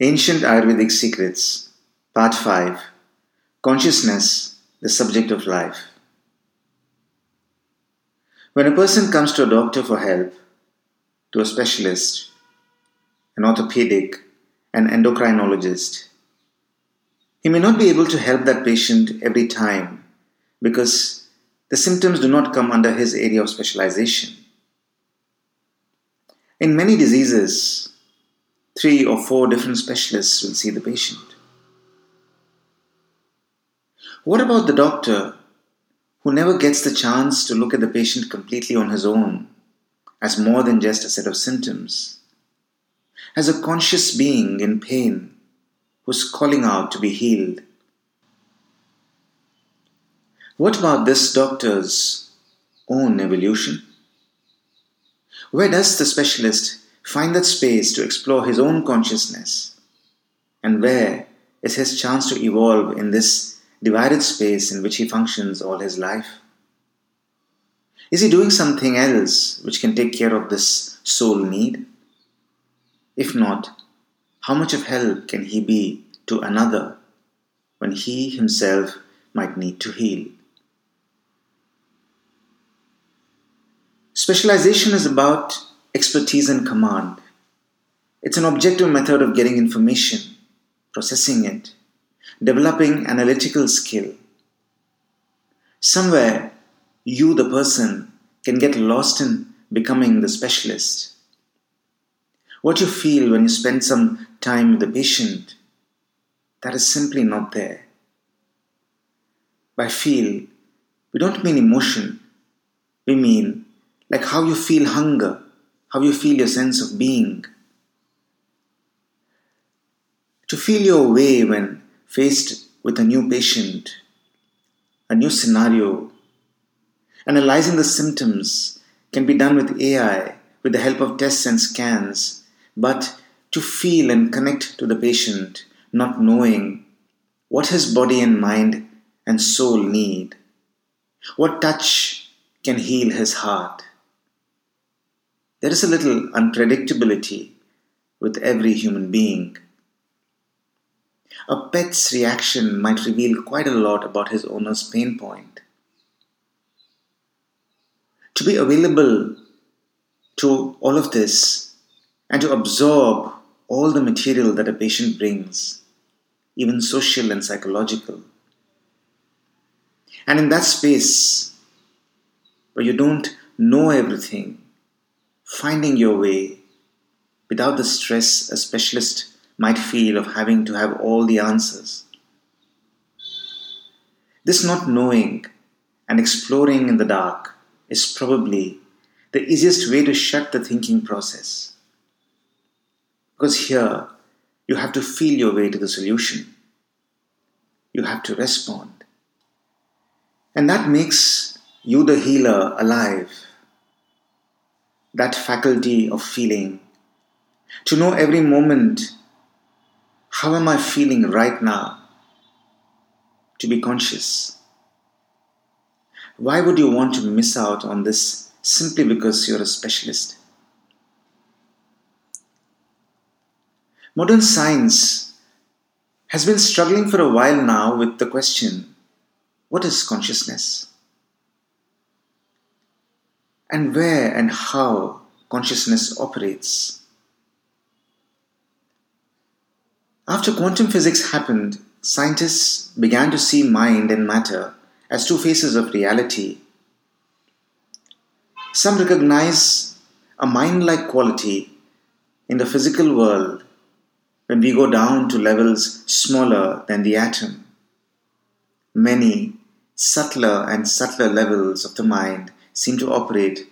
Ancient Ayurvedic Secrets, Part 5 Consciousness, the Subject of Life. When a person comes to a doctor for help, to a specialist, an orthopedic, an endocrinologist, he may not be able to help that patient every time because the symptoms do not come under his area of specialization. In many diseases, three or four different specialists will see the patient. What about the doctor who never gets the chance to look at the patient completely on his own, as more than just a set of symptoms, as a conscious being in pain who's calling out to be healed? What about this doctor's own evolution? Where does the specialist find that space to explore his own consciousness? And where is his chance to evolve in this divided space in which he functions all his life? Is he doing something else which can take care of this soul need? If not, how much of help can he be to another when he himself might need to heal? Specialization is about expertise and command. It's an objective method of getting information, processing it, developing analytical skill. Somewhere, you, the person, can get lost in becoming the specialist. What you feel when you spend some time with the patient, that is simply not there. By feel, we don't mean emotion, we mean like how you feel hunger, how you feel your sense of being. To feel your way when faced with a new patient, a new scenario, analyzing the symptoms can be done with AI with the help of tests and scans, but to feel and connect to the patient, not knowing what his body and mind and soul need, what touch can heal his heart there is a little unpredictability with every human being. A pet's reaction might reveal quite a lot about his owner's pain point. To be available to all of this and to absorb all the material that a patient brings, even social and psychological. And in that space where you don't know everything, finding your way without the stress a specialist might feel of having to have all the answers. This not knowing and exploring in the dark is probably the easiest way to shut the thinking process. Because here, you have to feel your way to the solution. You have to respond. And that makes you, the healer, alive that faculty of feeling, to know every moment how am I feeling right now, to be conscious. Why would you want to miss out on this simply because you're a specialist? Modern science has been struggling for a while now with the question what is consciousness? And where and how consciousness operates. After quantum physics happened, scientists began to see mind and matter as two faces of reality. Some recognize a mind like quality in the physical world when we go down to levels smaller than the atom. Many subtler and subtler levels of the mind seem to operate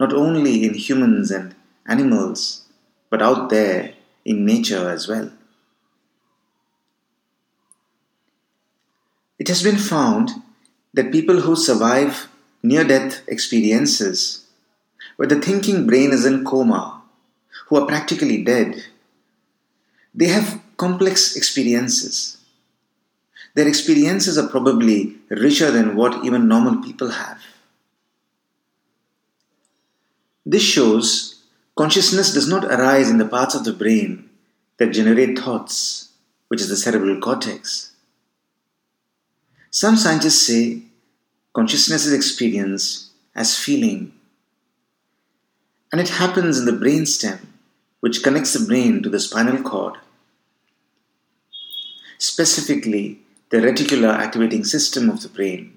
not only in humans and animals, but out there in nature as well. It has been found that people who survive near death experiences, where the thinking brain is in coma, who are practically dead, they have complex experiences. Their experiences are probably richer than what even normal people have. This shows consciousness does not arise in the parts of the brain that generate thoughts, which is the cerebral cortex. Some scientists say consciousness is experienced as feeling, and it happens in the brainstem, which connects the brain to the spinal cord. Specifically, the reticular activating system of the brain.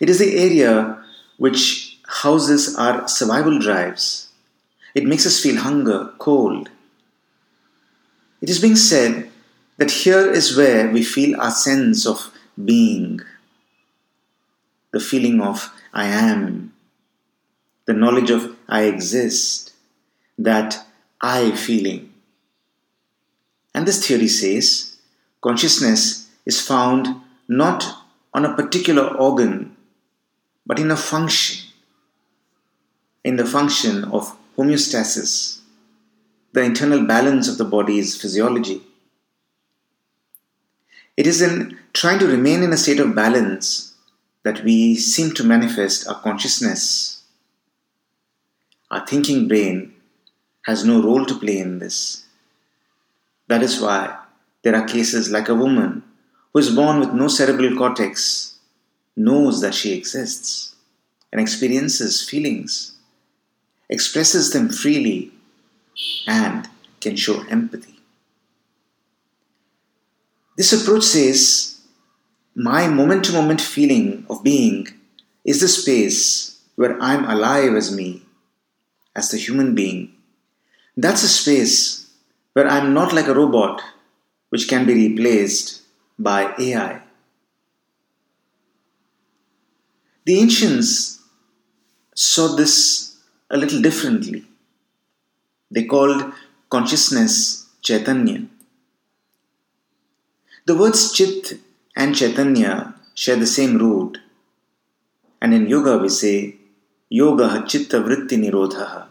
It is the area which houses our survival drives. It makes us feel hunger, cold. It is being said that here is where we feel our sense of being, the feeling of I am, the knowledge of I exist, that I feeling. And this theory says consciousness is found not on a particular organ but in a function, in the function of homeostasis, the internal balance of the body's physiology. It is in trying to remain in a state of balance that we seem to manifest our consciousness. Our thinking brain has no role to play in this. That is why there are cases like a woman who is born with no cerebral cortex knows that she exists and experiences feelings, expresses them freely, and can show empathy. This approach says my moment to moment feeling of being is the space where I'm alive as me, as the human being. That's a space where I'm not like a robot which can be replaced by AI. The ancients saw this a little differently. They called consciousness Chaitanya. The words Chit and Chaitanya share the same root, and in yoga we say Yoga Chitta Vritti Nirodha.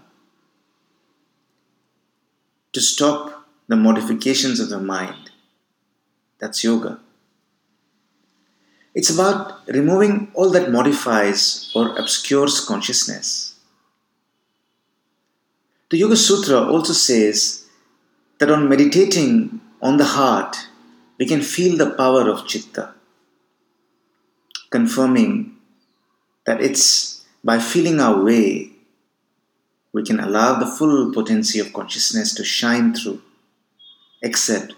To stop the modifications of the mind. That's yoga. It's about removing all that modifies or obscures consciousness. The Yoga Sutra also says that on meditating on the heart, we can feel the power of chitta, confirming that it's by feeling our way we can allow the full potency of consciousness to shine through, except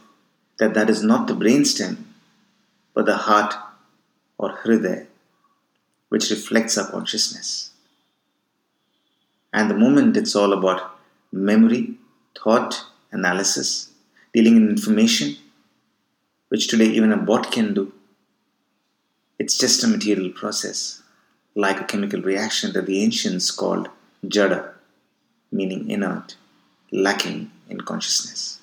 that that is not the brainstem, but the heart or hriday, which reflects our consciousness. And the moment it's all about memory, thought, analysis, dealing in information, which today even a bot can do. It's just a material process, like a chemical reaction that the ancients called jada, meaning inert, lacking in consciousness.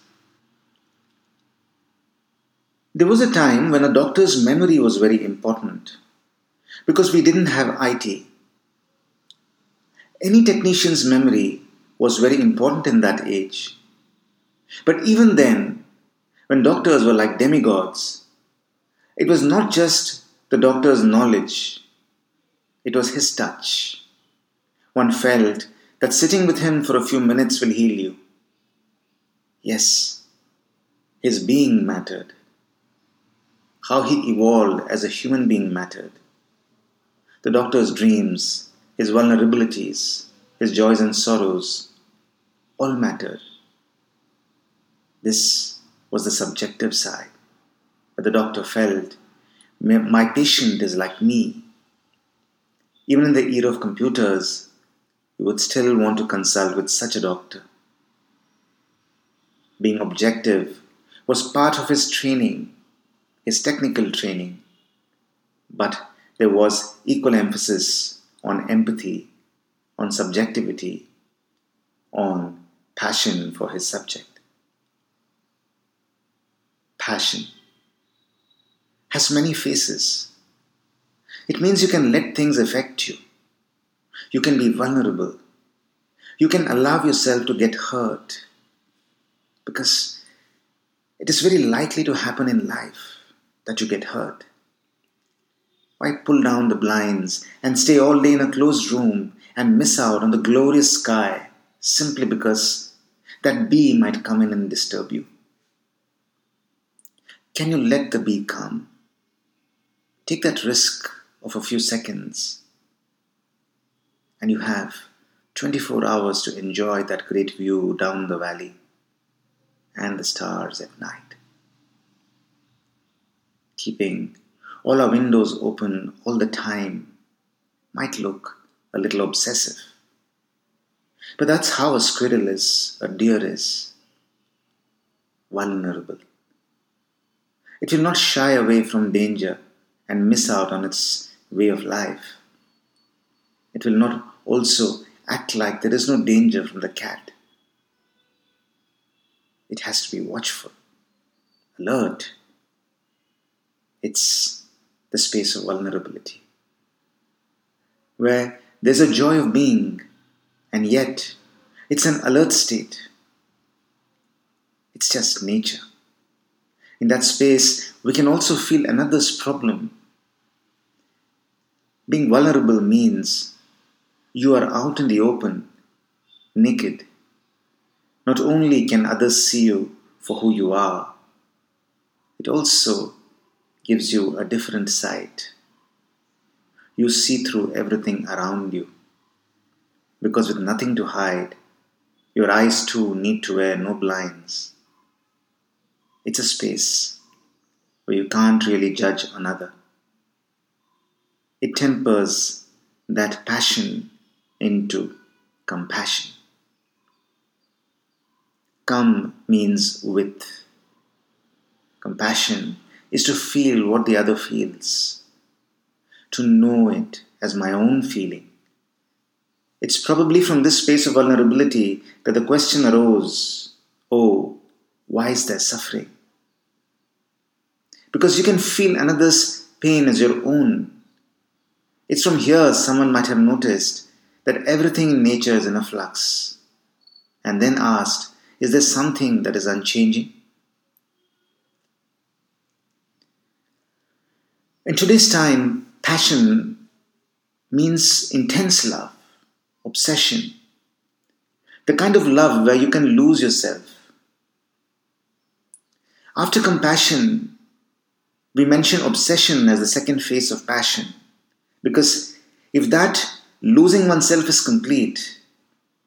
There was a time when a doctor's memory was very important because we didn't have IT. Any technician's memory was very important in that age. But even then, when doctors were like demigods, it was not just the doctor's knowledge, it was his touch. One felt that sitting with him for a few minutes will heal you. Yes, his being mattered how he evolved as a human being mattered. The doctor's dreams, his vulnerabilities, his joys and sorrows, all mattered. This was the subjective side. But the doctor felt, my patient is like me. Even in the era of computers, you would still want to consult with such a doctor. Being objective was part of his training his technical training, but there was equal emphasis on empathy, on subjectivity, on passion for his subject. Passion has many faces. It means you can let things affect you. You can be vulnerable. You can allow yourself to get hurt because it is very likely to happen in life that you get hurt? Why pull down the blinds and stay all day in a closed room and miss out on the glorious sky simply because that bee might come in and disturb you. Can you let the bee come? Take that risk of a few seconds, and you have 24 hours to enjoy that great view down the valley and the stars at night. Keeping all our windows open all the time might look a little obsessive. But that's how a squirrel is, a deer is vulnerable. It will not shy away from danger and miss out on its way of life. It will not also act like there is no danger from the cat. It has to be watchful, alert. It's the space of vulnerability, where there's a joy of being, and yet it's an alert state. It's just nature. In that space, we can also feel another's problem. Being vulnerable means you are out in the open, naked. Not only can others see you for who you are, it also gives you a different sight. You see through everything around you. Because with nothing to hide, your eyes too need to wear no blinds. It's a space where you can't really judge another. It tempers that passion into compassion. Come means with. Compassion is to feel what the other feels, to know it as my own feeling. It's probably from this space of vulnerability that the question arose oh, why is there suffering? Because you can feel another's pain as your own. It's from here someone might have noticed that everything in nature is in a flux, and then asked, Is there something that is unchanging? In today's time, passion means intense love, obsession, the kind of love where you can lose yourself. After compassion, we mention obsession as the second phase of passion because if that losing oneself is complete,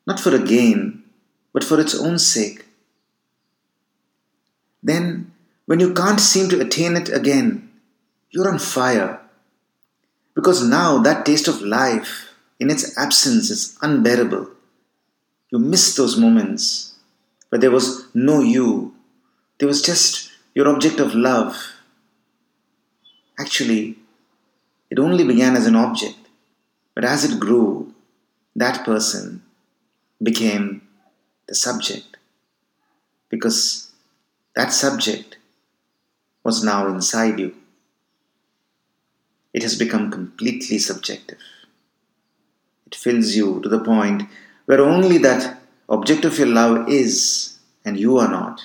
not for a gain, but for its own sake, then when you can't seem to attain it again, you're on fire. Because now that taste of life in its absence is unbearable. You miss those moments where there was no you, there was just your object of love. Actually, it only began as an object, but as it grew, that person became the subject because that subject was now inside you it has become completely subjective. It fills you to the point where only that object of your love is and you are not.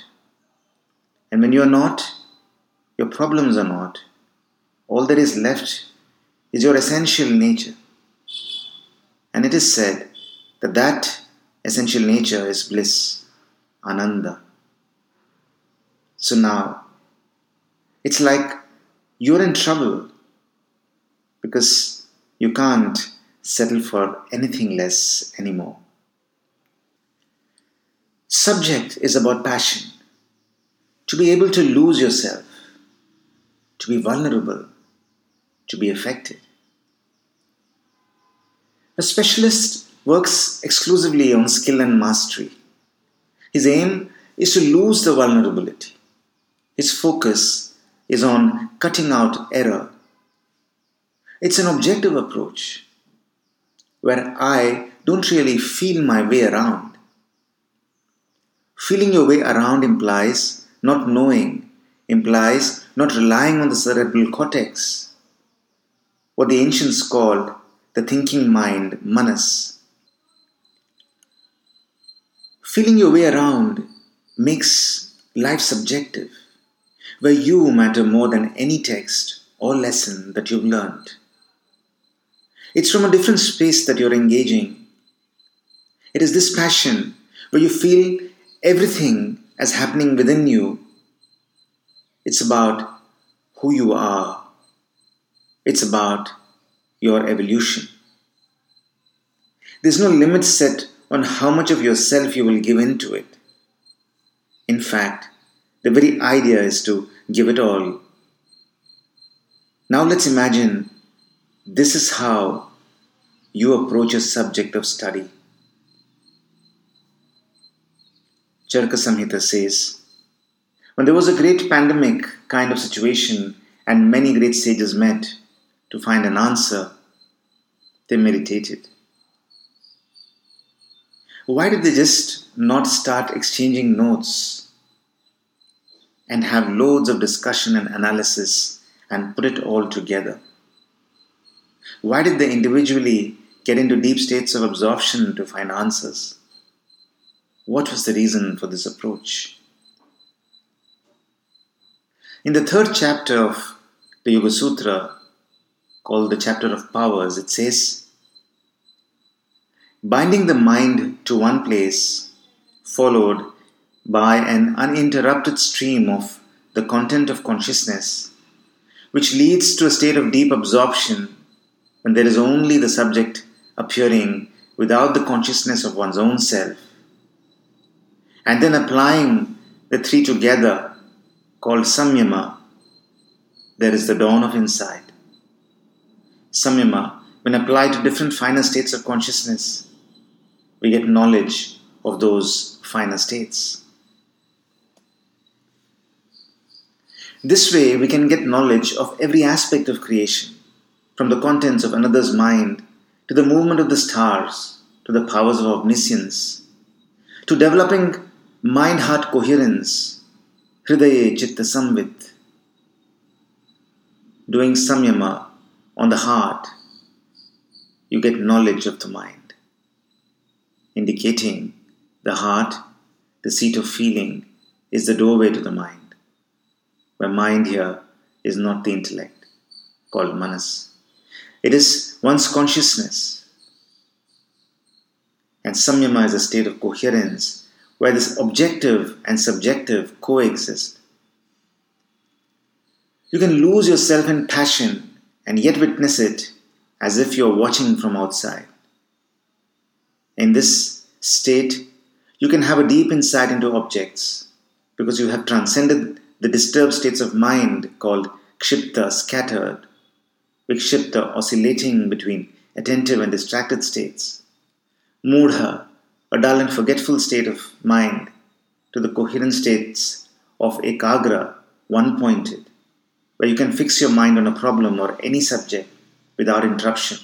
And when you are not, your problems are not. All that is left is your essential nature. And it is said that that essential nature is bliss, ananda. So now, it's like you're in trouble because you can't settle for anything less anymore. Subject is about passion. To be able to lose yourself, to be vulnerable, to be affected. A specialist works exclusively on skill and mastery. His aim is to lose the vulnerability. His focus is on cutting out error it's an objective approach where I don't really feel my way around. Feeling your way around implies not knowing, implies not relying on the cerebral cortex, what the ancients called the thinking mind, manas. Feeling your way around makes life subjective, where you matter more than any text or lesson that you've learned. It's from a different space that you're engaging. It is this passion where you feel everything as happening within you. It's about who you are. It's about your evolution. There's no limit set on how much of yourself you will give into it. In fact, the very idea is to give it all. Now let's imagine this is how you approach a subject of study. Charaka Samhita says, when there was a great pandemic kind of situation and many great sages met to find an answer, they meditated. Why did they just not start exchanging notes and have loads of discussion and analysis and put it all together? Why did they individually get into deep states of absorption to find answers? What was the reason for this approach? In the third chapter of the Yoga Sutra, called the chapter of powers, it says, binding the mind to one place, followed by an uninterrupted stream of the content of consciousness, which leads to a state of deep absorption when there is only the subject appearing without the consciousness of one's own self. And then applying the three together, called samyama, there is the dawn of insight. Samyama, when applied to different finer states of consciousness, we get knowledge of those finer states. This way, we can get knowledge of every aspect of creation, from the contents of another's mind to the movement of the stars to the powers of omniscience, to developing mind heart coherence, hridaye chitta samvit, doing samyama on the heart, you get knowledge of the mind indicating the heart, the seat of feeling, is the doorway to the mind. Where mind here is not the intellect, called manas. It is one's consciousness. And samyama is a state of coherence where this objective and subjective coexist. You can lose yourself in passion and yet witness it as if you're watching from outside. In this state, you can have a deep insight into objects because you have transcended the disturbed states of mind called kshipta, scattered, vikshipta, oscillating between attentive and distracted states, mudha, a dull and forgetful state of mind, to the coherent states of ekagra, one pointed, where you can fix your mind on a problem or any subject without interruption,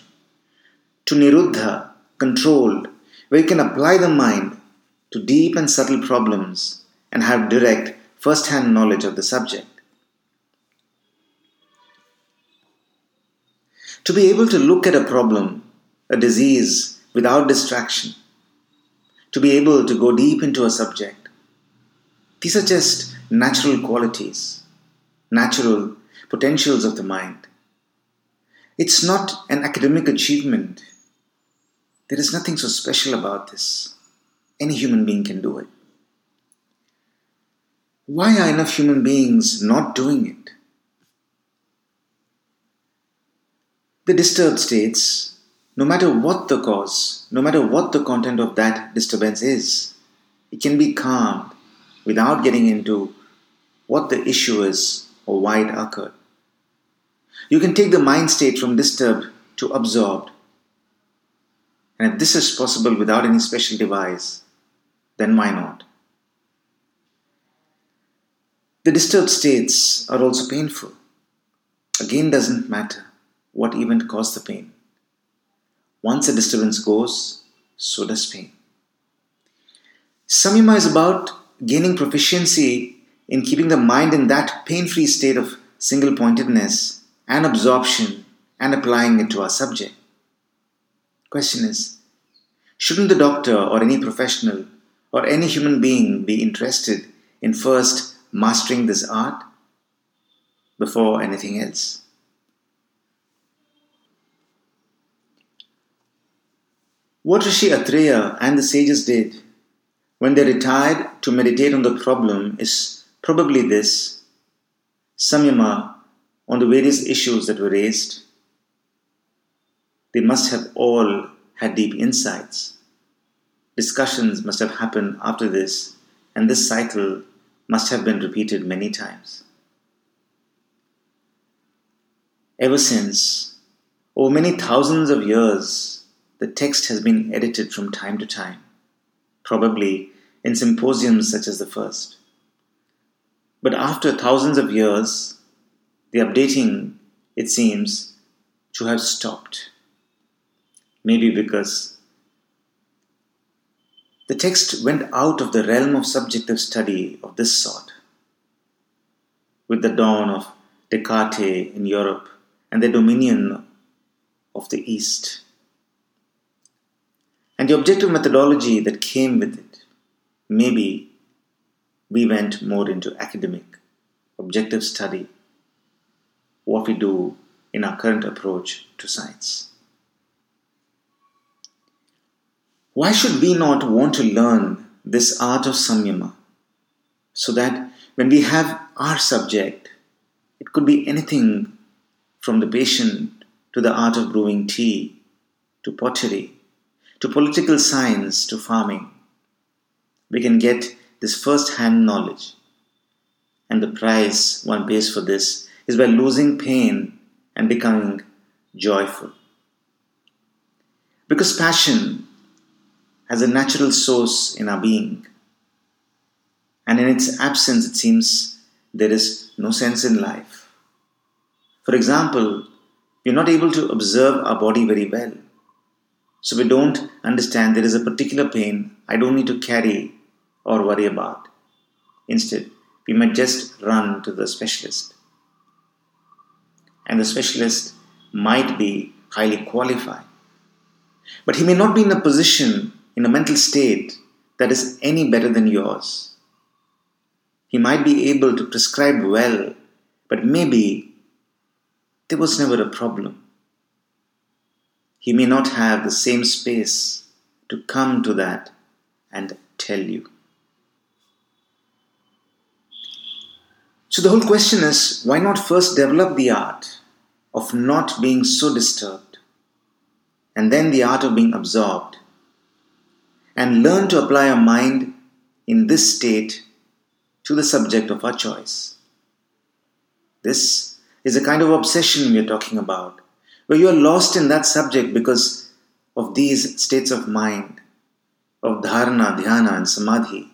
to niruddha, controlled, where you can apply the mind to deep and subtle problems and have direct, first hand knowledge of the subject. To be able to look at a problem, a disease, without distraction, to be able to go deep into a subject, these are just natural qualities, natural potentials of the mind. It's not an academic achievement there is nothing so special about this. Any human being can do it. Why are enough human beings not doing it? The disturbed states, no matter what the cause, no matter what the content of that disturbance is, it can be calmed without getting into what the issue is or why it occurred. You can take the mind state from disturbed to absorbed and if this is possible without any special device, then why not? The disturbed states are also painful. Again, doesn't matter what event caused the pain. Once a disturbance goes, so does pain. Samyama is about gaining proficiency in keeping the mind in that pain free state of single pointedness and absorption and applying it to our subject. Question is Shouldn't the doctor or any professional or any human being be interested in first mastering this art before anything else? What Rishi Atreya and the sages did when they retired to meditate on the problem is probably this samyama on the various issues that were raised. They must have all had deep insights. Discussions must have happened after this, and this cycle must have been repeated many times. Ever since, over many thousands of years, the text has been edited from time to time, probably in symposiums such as the first. But after thousands of years, the updating, it seems, to have stopped. Maybe because the text went out of the realm of subjective study of this sort. With the dawn of Descartes in Europe and the dominion of the East, and the objective methodology that came with it, maybe we went more into academic, objective study, what we do in our current approach to science. Why should we not want to learn this art of samyama so that when we have our subject, it could be anything from the patient to the art of brewing tea, to pottery, to political science, to farming, we can get this first hand knowledge. And the price one pays for this is by losing pain and becoming joyful. Because passion has a natural source in our being, and in its absence, it seems there is no sense in life. For example, we are not able to observe our body very well. So we don't understand there is a particular pain I don't need to carry or worry about. Instead, we might just run to the specialist. And the specialist might be highly qualified. But he may not be in a position, in a mental state that is any better than yours. He might be able to prescribe well, but maybe there was never a problem he may not have the same space to come to that and tell you. So, the whole question is why not first develop the art of not being so disturbed, and then the art of being absorbed, and learn to apply our mind in this state to the subject of our choice? This is a kind of obsession we are talking about where you are lost in that subject because of these states of mind, of dharana, dhyana, and samadhi,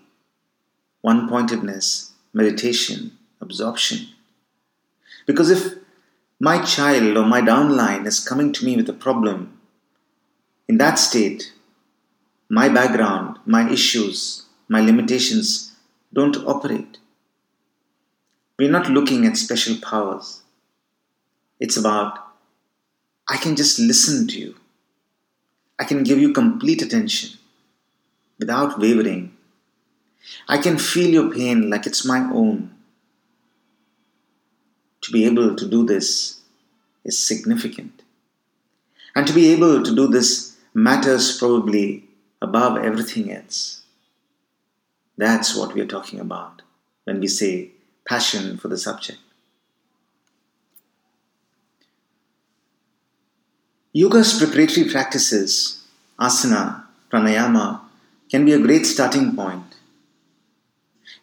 one pointedness, meditation, absorption. Because if my child or my downline is coming to me with a problem, in that state, my background, my issues, my limitations don't operate. We're not looking at special powers. It's about I can just listen to you. I can give you complete attention without wavering. I can feel your pain like it's my own. To be able to do this is significant. And to be able to do this matters probably above everything else. That's what we are talking about when we say passion for the subject. Yoga's preparatory practices, asana, pranayama, can be a great starting point.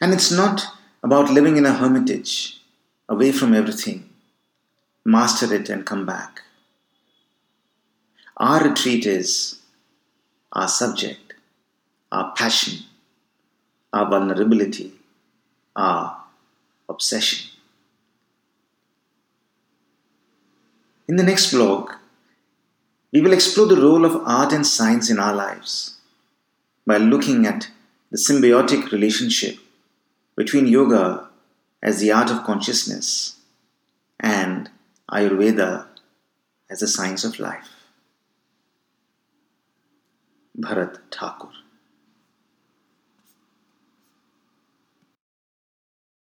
And it's not about living in a hermitage, away from everything. Master it and come back. Our retreat is our subject, our passion, our vulnerability, our obsession. In the next blog, we will explore the role of art and science in our lives by looking at the symbiotic relationship between yoga as the art of consciousness and Ayurveda as the science of life. Bharat Thakur